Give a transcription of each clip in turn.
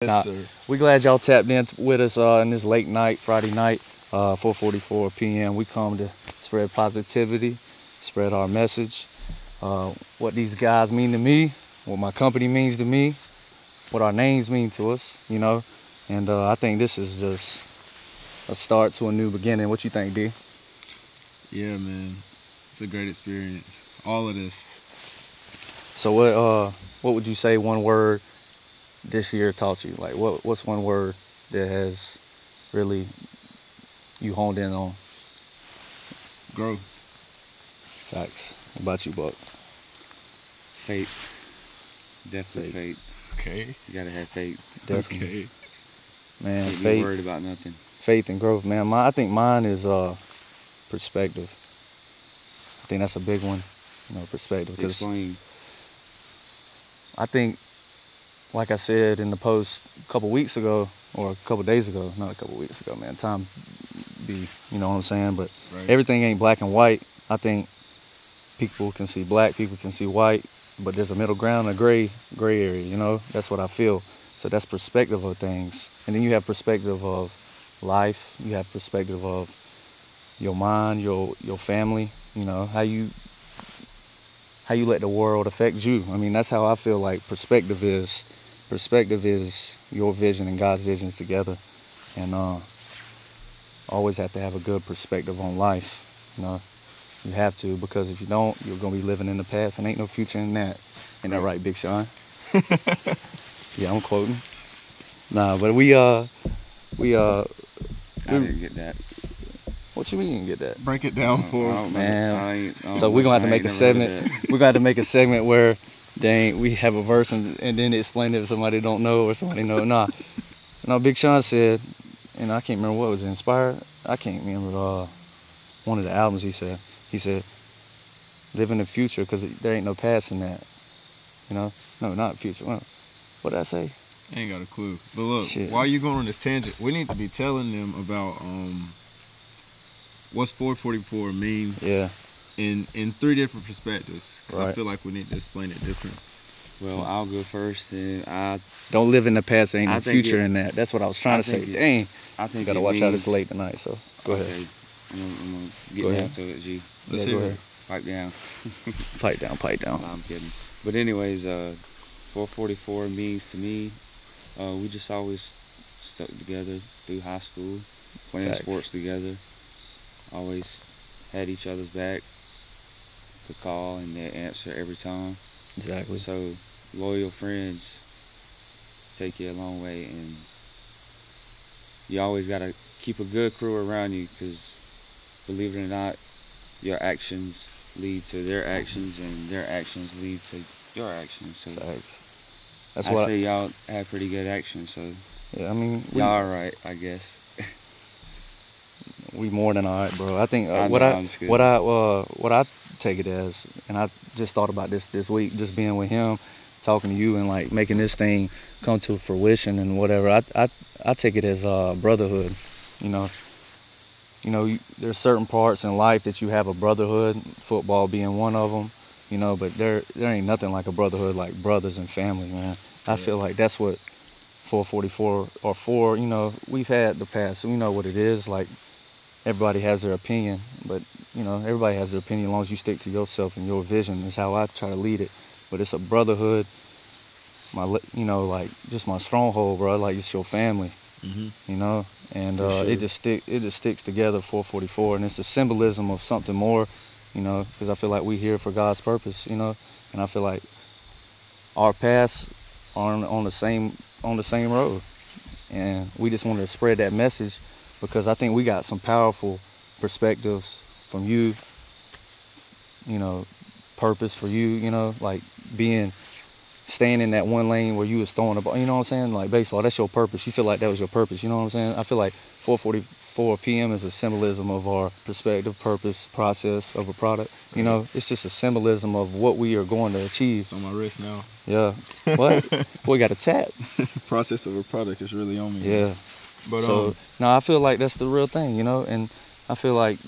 Yes, Nah, sir. We glad y'all tapped in with us uh, in this late night, Friday night, uh, 4:44 p.m. We come to spread positivity, spread our message, uh, what these guys mean to me, what my company means to me, what our names mean to us, you know. And uh, I think this is just a start to a new beginning. What you think, D? Yeah, man. It's a great experience. All of this. So what uh what would you say one word this year taught you? Like what what's one word that has really you honed in on? Growth. Facts. What about you, Buck? Faith. Definitely faith. Okay. You gotta have faith. Definitely. Okay. Man, Can't be faith worried about nothing. faith and growth, man. My, I think mine is uh perspective. I think that's a big one, you know, perspective. Because Explain. I think, like I said in the post a couple weeks ago, or a couple days ago, not a couple weeks ago, man. Time be, you know what I'm saying? But Right. everything ain't black and white. I think people can see black, people can see white, but there's a middle ground, a gray, gray area. You know, that's what I feel. So that's perspective of things, and then you have perspective of life. You have perspective of your mind, your your family. You know how you how you let the world affect you. I mean, that's how I feel like perspective is. Perspective is your vision and God's visions together, and uh, always have to have a good perspective on life. You know, you have to because if you don't, you're gonna be living in the past, and ain't no future in that. Ain't that right, Big Sean? yeah, I'm quoting. Nah, but we uh, we uh, I didn't get that. what you mean you didn't get that? Break it down for don't Man. I ain't- I don't So we're gonna have to make a ain't never heard segment. We're gonna have to make a segment where dang we have a verse and, and then explain it if somebody don't know or somebody know. Nah. No, Big Sean said, and I can't remember what was it, inspired. I can't remember uh, one of the albums he said. He said, "Live in the future because there ain't no past in that." You know? No, not future. Well, what did I say? Ain't got a clue. But look, Shit. while you going on this tangent, we need to be telling them about um what's 444 mean Yeah. In in three different perspectives. 'Cause I Right. feel like we need to explain it different. Well, I'll go first, and I Don't live in the past. There ain't I no future it- in that. That's what I was trying I to say. think Dang. I think Gotta it watch out. It's late tonight. So go ahead. I'm, gonna- I'm gonna get Go down ahead. to it, G. Let's yeah, hear go it. ahead. Pipe down. Pipe down. Pipe down. No, I'm kidding. But anyways, uh, 444 means to me, uh, we just always stuck together through high school, playing Facts. sports together. Always had each other's back. Could call and they answer every time. Exactly. So loyal friends take you a long way, and you always gotta keep a good crew around you, because believe it or not, your actions lead to their actions, and their actions lead to your actions. So Facts. That's I what. say y'all have pretty good actions, so yeah, I mean, we, y'all are right, I guess. We more than all right, bro. I think uh, I what know, I what I uh, what I take it as, and I just thought about this this week, just being with him, talking to you, and like making this thing come to fruition and whatever. I I I take it as uh, brotherhood. You know, you know, you, there's certain parts in life that you have a brotherhood, football being one of them. You know, but there there ain't nothing like a brotherhood like brothers and family, man. I feel like that's what 444 or 4, you know, we've had the past. We know what it is. Like everybody has their opinion, but you know, everybody has their opinion as long as you stick to yourself and your vision is how I try to lead it. But it's a brotherhood. My, you know, like just my stronghold, bro. Like it's your family, Mm-hmm. you know, and uh, sure. it just stick, it just sticks together. 444, and it's a symbolism of something more, you know, because I feel like we here for God's purpose, you know, and I feel like our paths are on, on the same on the same road, and we just wanted to spread that message because I think we got some powerful perspectives from you. You know, purpose for you. You know, like being staying in that one lane where you was throwing the ball. You know what I'm saying? Like baseball, that's your purpose. You feel like that was your purpose. You know what I'm saying? I feel like 4:44 p.m. is a symbolism of our perspective, purpose, process of a product. You know, mm-hmm. it's just a symbolism of what we are going to achieve. It's on my wrist now. Yeah. What? Boy, got a tap. Process of a product is really on me. Yeah. But so um, no, I feel like that's the real thing, you know, and I feel like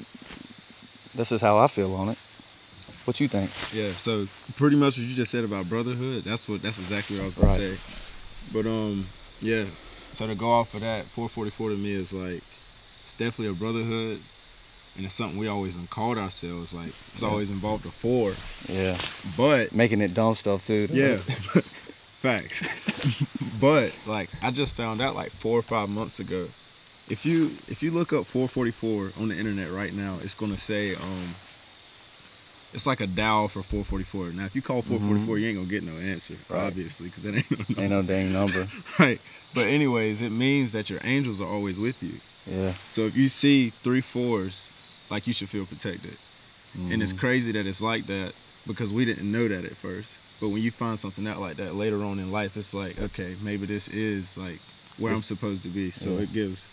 this is how I feel on it. What you think? Yeah, so pretty much what you just said about brotherhood, that's what that's exactly what I was gonna Right. say. But um Yeah. So to go off of that, 444 to me is like it's definitely a brotherhood, and it's something we always called ourselves. Like it's Yeah. always involved a four, Yeah, but making it dumb stuff too. yeah, facts. but like I just found out like four or five months ago. If you if you look up 444 on the internet right now, it's gonna say um. It's like a dial for 444. Now, if you call 444, you ain't gonna get no answer, Right. obviously, because that ain't no number. ain't no dang number. Right. But anyways, it means that your angels are always with you. Yeah, So if you see three fours, like you should feel protected. And it's Mhm. crazy that it's like that because we didn't know that at first. But when you find something out like that later on in life, it's like, okay, maybe this is like where I'm supposed to be. So yeah. it gives,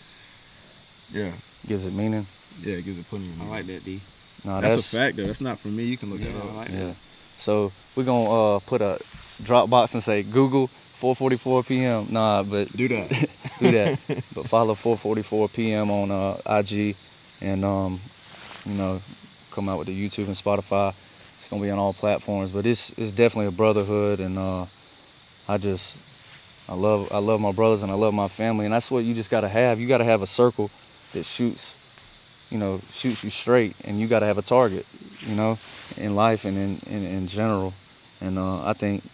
yeah, gives it meaning. yeah, it gives it plenty of meaning. I like that, D. No, That's, that's, a fact though. That's not for me. You can look Yeah, it I up. like Yeah. that. So we're gonna uh, put a Dropbox and say Google 4:44 p.m. Nah, but Do that. do that. but follow 4:44 p.m. on uh, IG, and um, you know, come out with the YouTube and Spotify. It's gonna be on all platforms, but it's it's definitely a brotherhood, and uh, I just I love I love my brothers and I love my family, and that's what you just gotta have. You gotta have a circle that shoots, you know, shoots you straight, and you gotta have a target, you know, in life and in in, in general. And uh, I think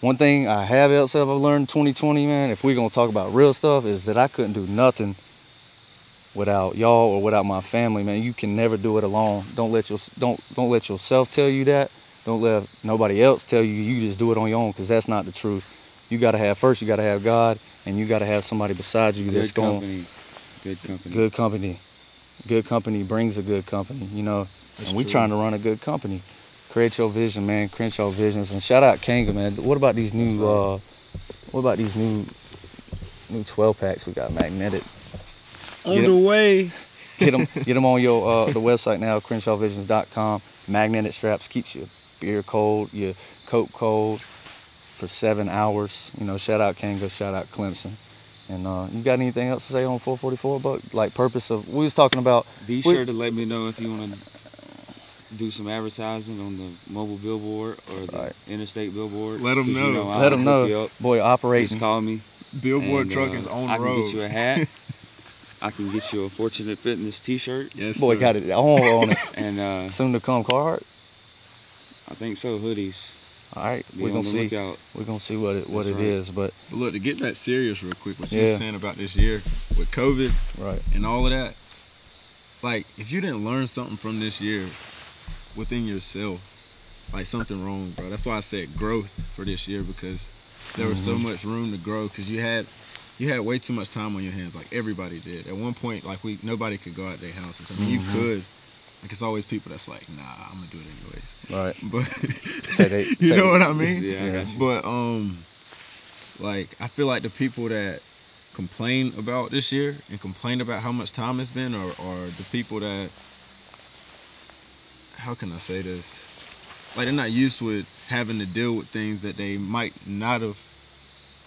one thing I have else I've learned 2020, man, if we're gonna talk about real stuff, is that I couldn't do nothing without y'all or without my family, man. You can never do it alone. Don't let your don't don't let yourself tell you that. Don't let nobody else tell you you just do it on your own because that's not the truth. You gotta have first. You gotta have God, and you gotta have somebody beside you that's Good going company. Good company. good company. Good company brings a good company, you know. That's and we true. trying to run a good company. Create your vision, man. Create your Visions, and shout out Kanga, man. What about these new? uh What about these new new 12 packs we got magnetic? On Get the way. Get them, get them on your uh, the website now, CrenshawVisions.com. Magnetic straps keeps your beer cold, your coat cold for seven hours. You know, shout out Kanga, shout out Clemson. And uh, you got anything else to say on 444? But like purpose of we was talking about. Be we- sure to let me know if you want to do some advertising on the mobile billboard or the Right. interstate billboard. let them know. I'll Let them know, boy, operating. Just call me. Billboard and, truck uh, is on the road I the can road. get you a hat. I can get you a Fortunate Fitness T-shirt, Yes, Boy, sir. got it all on it. and uh, Soon to come, Carhartt. I think so hoodies. All right, Be we're gonna see. lookout. We're gonna see what it what That's it right. is, but But look, to get that serious real quick, what you were saying about this year with COVID right. and all of that, like if you didn't learn something from this year within yourself, like something wrong, bro. That's why I said growth for this year because there was so Mhm. much room to grow because you had you had way too much time on your hands, like everybody did. At one point, like we nobody could go out their houses. I mean, Mhm. you could. Like it's always people that's like, nah, I'm gonna do it anyways. Right. But they- you know what I mean? Yeah, I got you. But um, like I feel like the people that complain about this year and complain about how much time it's been, or or the people that how can I say this? Like they're not used with having to deal with things that they might not have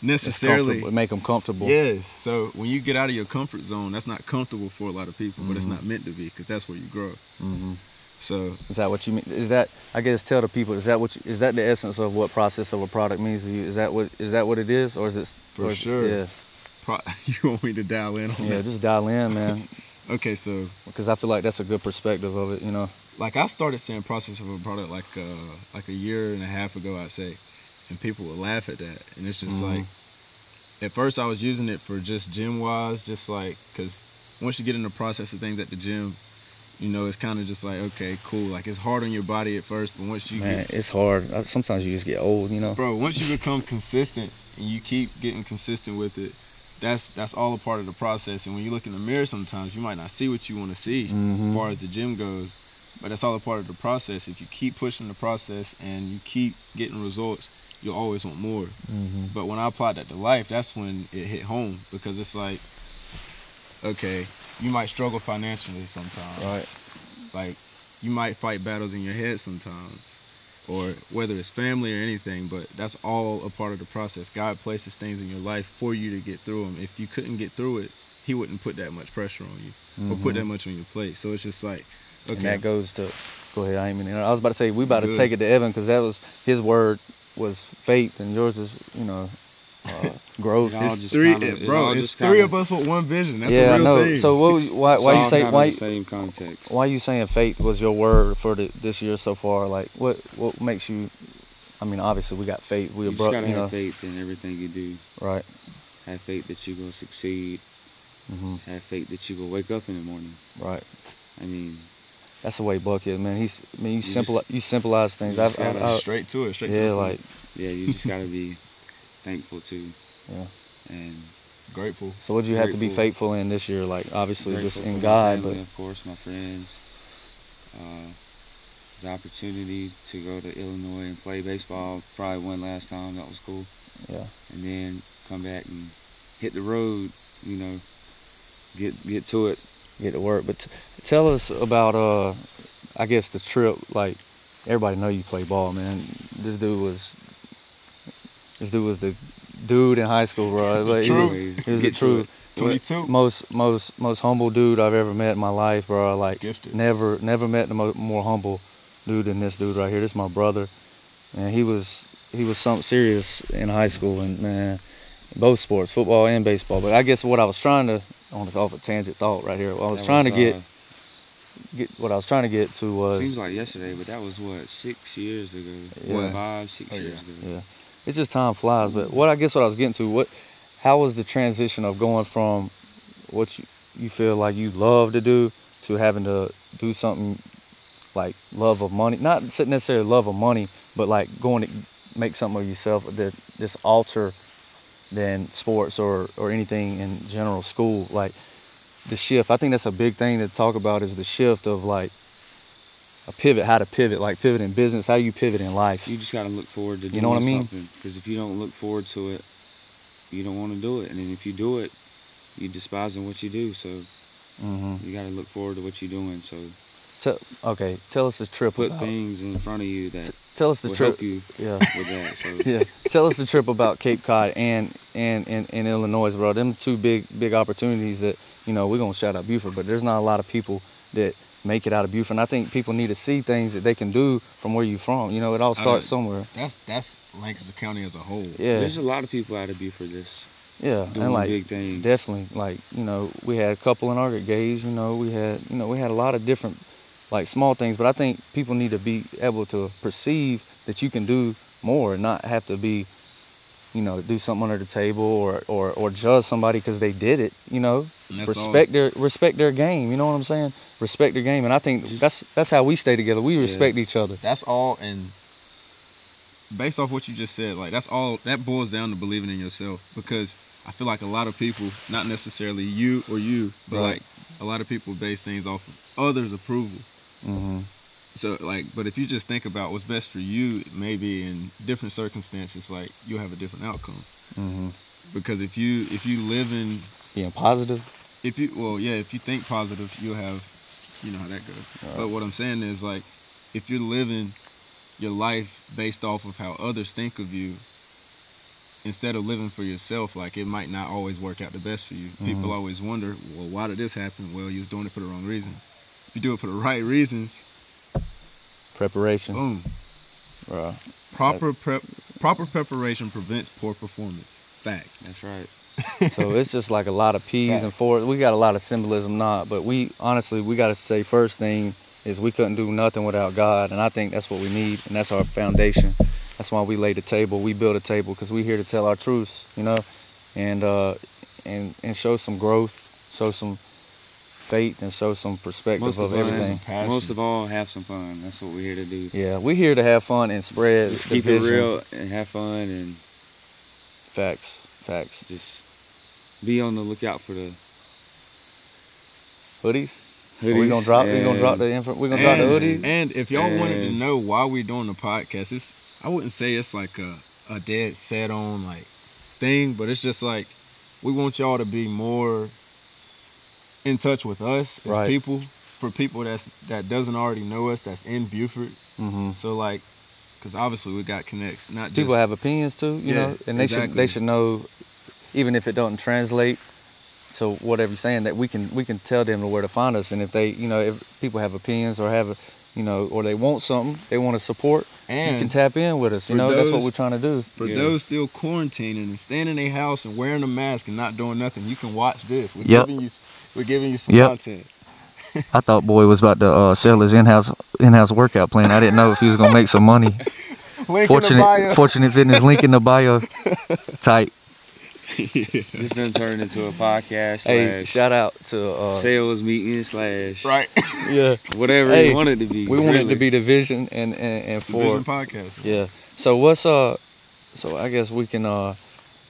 necessarily. make them comfortable. Yes. So when you get out of your comfort zone, that's not comfortable for a lot of people, but it's Mhm. not meant to be because that's where you grow. hmm So Is that what you mean? Is that I guess tell the people? Is that what? You, is that the essence of what process of a product means to you? Is that what? Is that what it is, or is it? For is- sure. Yeah. pro- you want me to dial in on Yeah. that? Just dial in, man, Okay, so because I feel like that's a good perspective of it. You know. like I started saying process of a product like uh like a year and a half ago I'd say, and people would laugh at that, and it's just Mhm. like, at first I was using it for just gym wise, just like because once you get in the process of things at the gym, you know it's kind of just like okay, cool, like it's hard on your body at first, but once you Man, get, it's hard. Uh, Sometimes you just get old. You know. bro, once you become consistent and you keep getting consistent with it. That's that's all a part of the process, and when you look in the mirror, sometimes you might not see what you want to see Mhm. as far as the gym goes. But that's all a part of the process. If you keep pushing the process and you keep getting results, you'll always want more. hmm But when I applied that to life, that's when it hit home because it's like, okay, you might struggle financially sometimes. Right. Like, you might fight battles in your head sometimes, or whether it's family or anything. But that's all a part of the process. God places things in your life for you to get through them. If you couldn't get through it, He wouldn't put that much pressure on you or put Mhm. that much on your plate. So it's just like, okay, And that goes to. Go ahead. I ain't mean. I was about to say we about to take it to Evan because that was his word was faith and yours is you know uh, growth. It's just three, kinda- it- it bro. all It's just three kinda- of us with one vision. That's yeah, a I real know. thing. So what? was- Why? It's Why you say? Why? the same context? Why you saying faith was your word for the, this year so far? Like, what? What makes you? I mean, obviously we got faith. We You a just bro, gotta you have faith in everything you do. right? Have faith that you're gonna succeed. hmm Have faith that you will wake up in the morning. Right. I mean, That's the way Buck is, man. He's. I mean, you, You simple. just- you symbolize things. you I've, gotta I've- straight to it. Straight to yeah, the point. like yeah, you just gotta be thankful too. Yeah. And grateful. So what you have to be faithful in this year? Like obviously just in God, family, but of course, my friends. Uh, the opportunity to go to Illinois and play baseball, probably one last time. That was cool. yeah. And then come back and hit the road. You know, get get to it. Get to work. But t- tell us about uh, I guess the trip. Like everybody know you play ball, man. This dude was, this dude was the dude in high school, bro. Like, he was, he was the true. Twenty-two. most most most humble dude I've ever met in my life, bro. Like Gifted. never never met the mo- more humble dude than this dude right here. This is my brother, and he was he was something serious in high school, and man, both sports, football and baseball. But I guess what I was trying to on off a tangent thought right here. What I was That trying to get uh, get what I was trying to get to was Seems like yesterday, but that was what six years ago. Yeah. Five, six Oh, years yeah. ago. yeah. It's just time flies. But what I guess what I was getting to what how was the transition of going from what you, you feel like you love to do to having to do something like love of money, not necessarily love of money, but like going to make something of yourself that this alter than sports or or anything in general school like the shift i think that's a big thing to talk about is the shift of like a pivot how to pivot like pivot in business how you pivot in life You just gotta look forward to doing You know what I mean? something. Because if you don't look forward to it, you don't want to do it. And then if you do it, you despising what you do. So mm-hmm. you gotta look forward to what you're doing. So Tell, okay tell us the trip put about- things in front of you that tell us the trip help you yeah that. So yeah tell us the trip about cape cod and and in, in illinois bro them two big big opportunities that you know we're gonna shout out buford but there's not a lot of people that make it out of buford and i think people need to see things that they can do from where you're from you know it all starts somewhere That's that's Lancaster County as a whole. yeah there's a lot of people out of Buford that's yeah doing and like big things. definitely like you know we had a couple in our gays you know we had you know we had a lot of different like small things but i think people need to be able to perceive that you can do more and not have to be you know do something under the table or or, or judge somebody because they did it you know respect their respect their game you know what i'm saying respect their game and i think Just- that's that's how we stay together we Yeah. respect each other That's all, and based off what you just said, like that's all. That boils down to believing in yourself because I feel like a lot of people, not necessarily you or you, but Right. like a lot of people base things off of others' approval. Hmm So like, but if you just think about what's best for you, maybe in different circumstances, like you'll have a different outcome. hmm Because if you if you live in being positive if you well yeah if you think positive you'll have you know how that goes Right. but what i'm saying is like if you're living your life based off of how others think of you instead of living for yourself like it might not always work out the best for you people Mhm. always wonder well why did this happen well you was doing it for the wrong reasons you do it for the right reasons preparation boom Bruh. proper prep proper preparation prevents poor performance fact That's right. so it's just like a lot of P's and Fact. fours. We got a lot of symbolism, not, but we honestly we got to say first thing is we couldn't do nothing without God, and I think that's what we need, and that's our foundation. That's why we lay the table. We build a table because we're here to tell our truths, you know, and uh, and and show some growth, show some faith, and show some perspective Most of of everything. most of all, have some fun. That's what we're here to do. Yeah, we're here to have fun and spread Just the keep it real and have fun and Facts, facts. just be on the lookout for the Hoodies. hoodies. we gonna drop. We gonna drop the info. We gonna drop the And- hoodies. And if y'all wanted to know why we're doing the podcast, it's I wouldn't say it's like a, a dead set on like thing, but it's just like we want y'all to be more in touch with us as Right. people. For people that's that doesn't already know us, that's in Buford. hmm So like, because obviously we got connects, not people just, have opinions too, you Yeah, know, and they should they should know, even if it don't translate to whatever you're saying, that we can we can tell them where to find us, and if they, you know, if people have opinions or have you know, or they want something, they want to support, and you can tap in with us. You for know, that's what we're trying to do. for Yeah. those still quarantining and staying in their house and wearing a mask and not doing nothing, you can watch this. We're Yep. giving you we're giving you some Yep. content. I thought boy was about to uh, sell his in-house in-house workout plan. I didn't know if he was gonna make some money. Link in the Fortunate, bio. Fortunate Fitness link in the bio. Tight. This done turned into a podcast Hey, slash shout out to uh, sales meeting slash right. yeah. whatever Hey, you want it to be. We want it to be the vision and and, and The for Vision Podcast. Yeah. So what's uh so I guess we can uh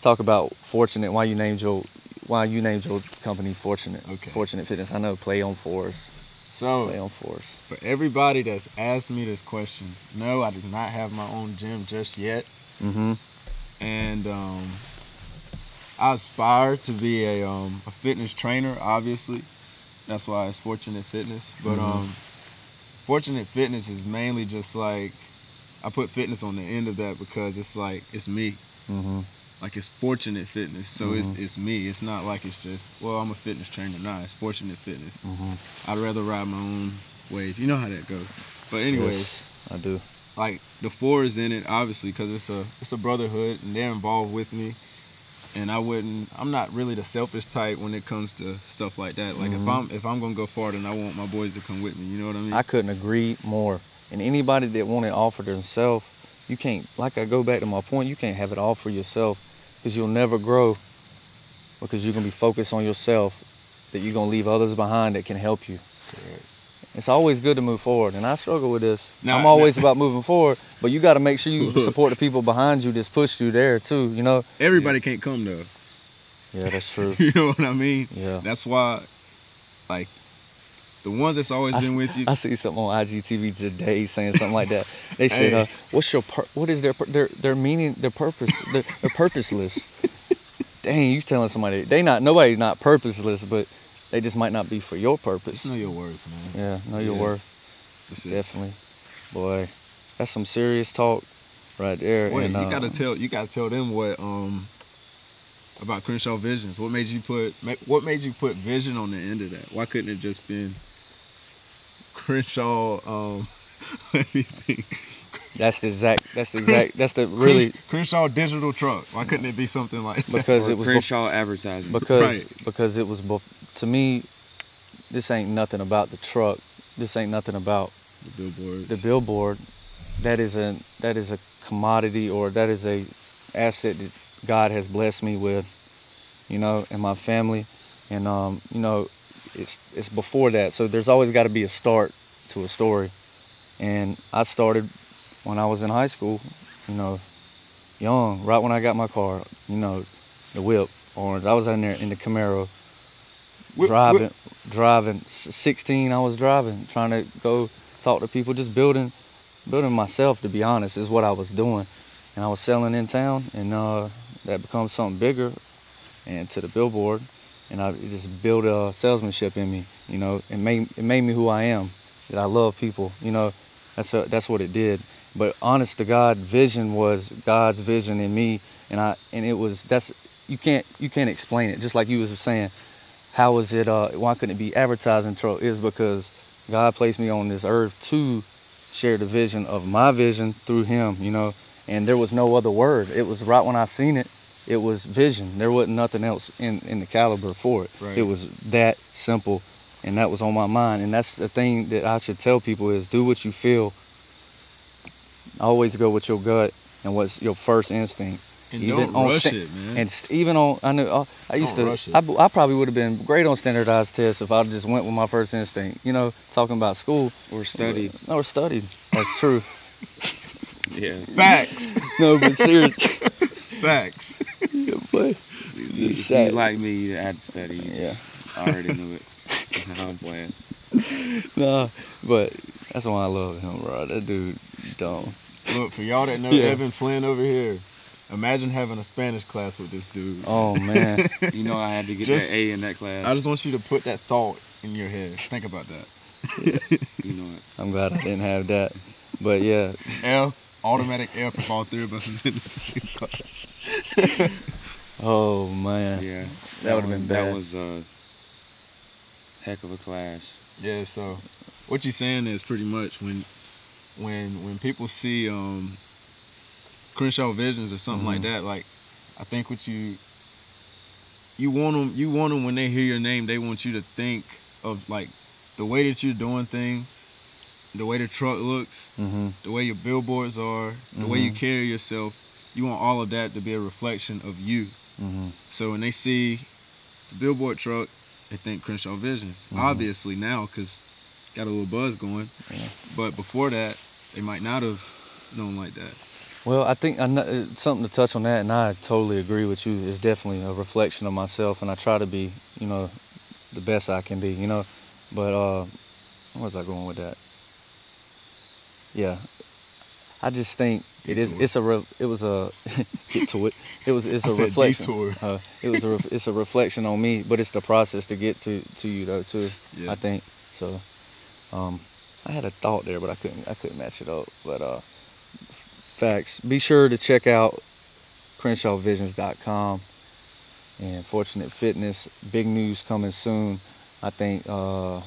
talk about Fortunate why you named your why you named your company Fortunate. Okay. Fortunate Fitness. I know play on force. So Play on force. for everybody that's asked me this question, no, I do not have my own gym just yet. Mm-hmm. and um, I aspire to be a um, a fitness trainer. Obviously, that's why it's Fortunate Fitness. But Mhm. um, Fortunate Fitness is mainly just like I put fitness on the end of that because it's like it's me. Mm-hmm. Like it's Fortunate Fitness, so it's Mhm. it's me. It's not like it's just well I'm a fitness trainer. Nah, it's Fortunate Fitness. Mm-hmm. I'd rather ride my own wave. You know how that goes. But anyways Yes, I do. like the four is in it obviously because it's a it's a brotherhood and they're involved with me and i wouldn't i'm not really the selfish type when it comes to stuff like that like Mhm. if i'm if i'm gonna go far then i want my boys to come with me you know what i mean I couldn't agree more. And anybody that want to offer themselves, you can't like I go back to my point, you can't have it all for yourself because you'll never grow because you're gonna be focused on yourself that you're gonna leave others behind that can help you. It's always good to move forward, and I struggle with this. Now- I'm always now- about moving forward, but you got to make sure you support the people behind you that's pushed you there too. You know? everybody can't come though Yeah, that's true. you know what i mean Yeah. that's why like the ones that's always I, been with you I see something on IGTV today saying something like that. They said, Hey. uh, "What's your pur- what is their pur- their their meaning? Their purpose? they're, they're purposeless." Dang, you telling somebody they not nobody's not purposeless, but they just might not be for your purpose. just know your worth man Yeah, know your Yeah. worth. that's it Definitely, boy, that's some serious talk right there. Wait, and, you uh, gotta tell you gotta tell them what um about Crenshaw Visions. What made you put what made you put vision on the end of that? Why couldn't it just been Crenshaw um let me think. That's the exact. That's the exact. That's the really Cren- Crenshaw digital truck. Why couldn't it be something like that? because Or it was bef- Crenshaw advertising. because Right. because it was bef- to me. This ain't nothing about the truck. This ain't nothing about the billboard. the billboard that is a that is a commodity or that is a asset that God has blessed me with, you know, and my family, and um, you know, it's it's before that. So there's always got to be a start to a story, and I started when I was in high school, you know, young, right when I got my car, you know, the whip orange. I was in there in the Camaro Driving, driving. Sixteen, I was driving, trying to go talk to people, just building, building myself. To be honest, is what I was doing, and I was selling in town, and uh, that becomes something bigger, and to the billboard, and I just built a salesmanship in me. You know, it made it made me who I am. That I love people. You know, that's a, that's what it did. But honest to God, vision was God's vision in me, and I and it was that's you can't you can't explain it. Just like you was saying, how was it? Uh, why couldn't it be advertising truck? Is because God placed me on this earth to share the vision of my vision through Him. You know, and there was no other word. It was right when I seen it. It was vision. There wasn't nothing else in in the caliber for it. Right. It was that simple, and that was on my mind. And that's the thing that I should tell people is do what you feel. Always go with your gut and what's your first instinct. And even don't on rush sta- it, man. And st- even on, I knew uh, I used Don't to. rush it. I, b- I probably would have been great on standardized tests if I just went with my first instinct. You know, talking about school or studied. or studied. That's true. Yeah. Facts. no, but serious. Facts. yeah, boy. If Just you sad. like me, you had to study. You Yeah. just already knew it. I'm playing. Nah, but that's why I love him, bro. That dude, stone. Look, for y'all that know Yeah. Evan Flynn over here, imagine having a Spanish class with this dude. Oh man. You know I had to get Just- that A in that class. I just want you to put that thought in your head. Think about that. you know it. I'm glad I didn't have that. But yeah, L, automatic F if all three of us is in the same class. oh man. Yeah. That would've been bad. That was a heck of a class. Yeah, so what you're saying is pretty much when when when people see um Crenshaw Visions or something like Mhm. that, like I think what you you want them you want them when they hear your name, they want you to think of like the way that you're doing things, the way the truck looks, Mm-hmm. the way your billboards are, the way you Mhm. carry yourself. You want all of that to be a reflection of you. Mm-hmm. So when they see the billboard truck, they think Crenshaw Visions. Mhm. Obviously now, cause got a little buzz going. Yeah. But before that, they might not have known like that. Well, I think I kn- uh, something to touch on that, and I totally agree with you. It's definitely a reflection of myself, and I try to be, you know, the best I can be, you know. But uh, where was I going with that? Yeah, I just think Get it is. it. It's a. Re- it was a get to it. It was. It's I a reflection. Uh, it was a. It's a reflection on me, but it's the process to get to to you though too. Yeah. I think so. Um, I had a thought there, but I couldn't. I couldn't match it up. But uh, facts. Be sure to check out CrenshawVisions.com and Fortunate Fitness. Big news coming soon. I think uh,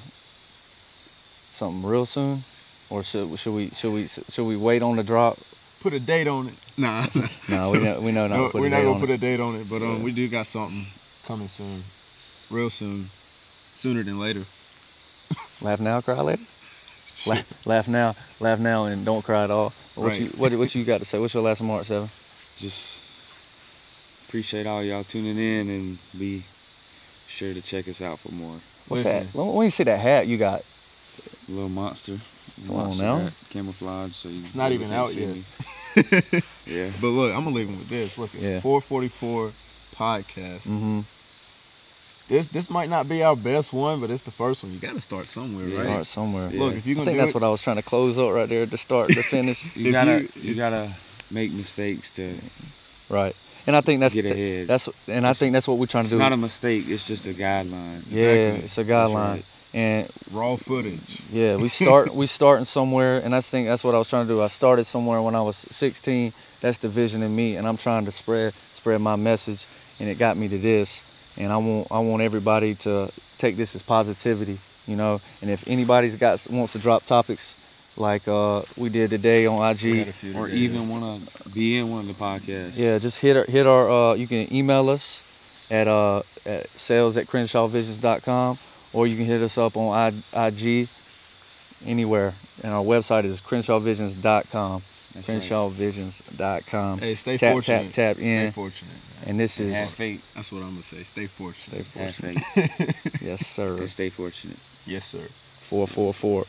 something real soon, or should should we should we should we wait on the drop? Put a date on it. Nah. No, we know we know not. No, we're not gonna put it. a date on it, but um, Yeah. we do got something coming soon, real soon, sooner than later. Laugh now, cry later. Laugh, laugh now, laugh now, and don't cry at all. What Right. you what, what you got to say? What's your last remark, Evan? Just appreciate all y'all tuning in and be sure to check us out for more. What's Listen. that? When you see that hat you got. Little monster. Come on now. hat, Camouflage so you It's not even out yet. Yeah. But look, I'm gonna leave him with this. Look, it's Yeah. 444 podcast. Mm-hmm. This this might not be our best one, but it's the first one. You got to start somewhere, Yeah. right? Start somewhere. Yeah. Look, if you're I gonna think that's it, what I was trying to close up right there, the start, the finish. You gotta you- you, gotta make mistakes to right. And I think that's get ahead. that's and I It's- think that's what we're trying to do. it's not a mistake, it's just a guideline. yeah, it's a guideline. right. And raw footage. Yeah, we start we starting somewhere, and I think that's what I was trying to do. I started somewhere when I was 16. That's the vision in me, and I'm trying to spread spread my message, and it got me to this. And I want I want everybody to take this as positivity, you know. And if anybody's got wants to drop topics like uh, we did today on IG, Or even wanna be in one of the podcasts. yeah, just hit our, hit our. Uh, you can email us at uh at sales at CrenshawVisions.com, or you can hit us up on I, IG anywhere. And our website is CrenshawVisions.com. That's right. CrenshawVisions.com. Hey, stay Tap, fortunate. tap, tap Stay in. fortunate. Man. And this And have is faith. That's what I'm gonna say. Stay fortunate. stay Have fortunate. faith. Yes, sir. and stay fortunate. Yes, sir. Four four four.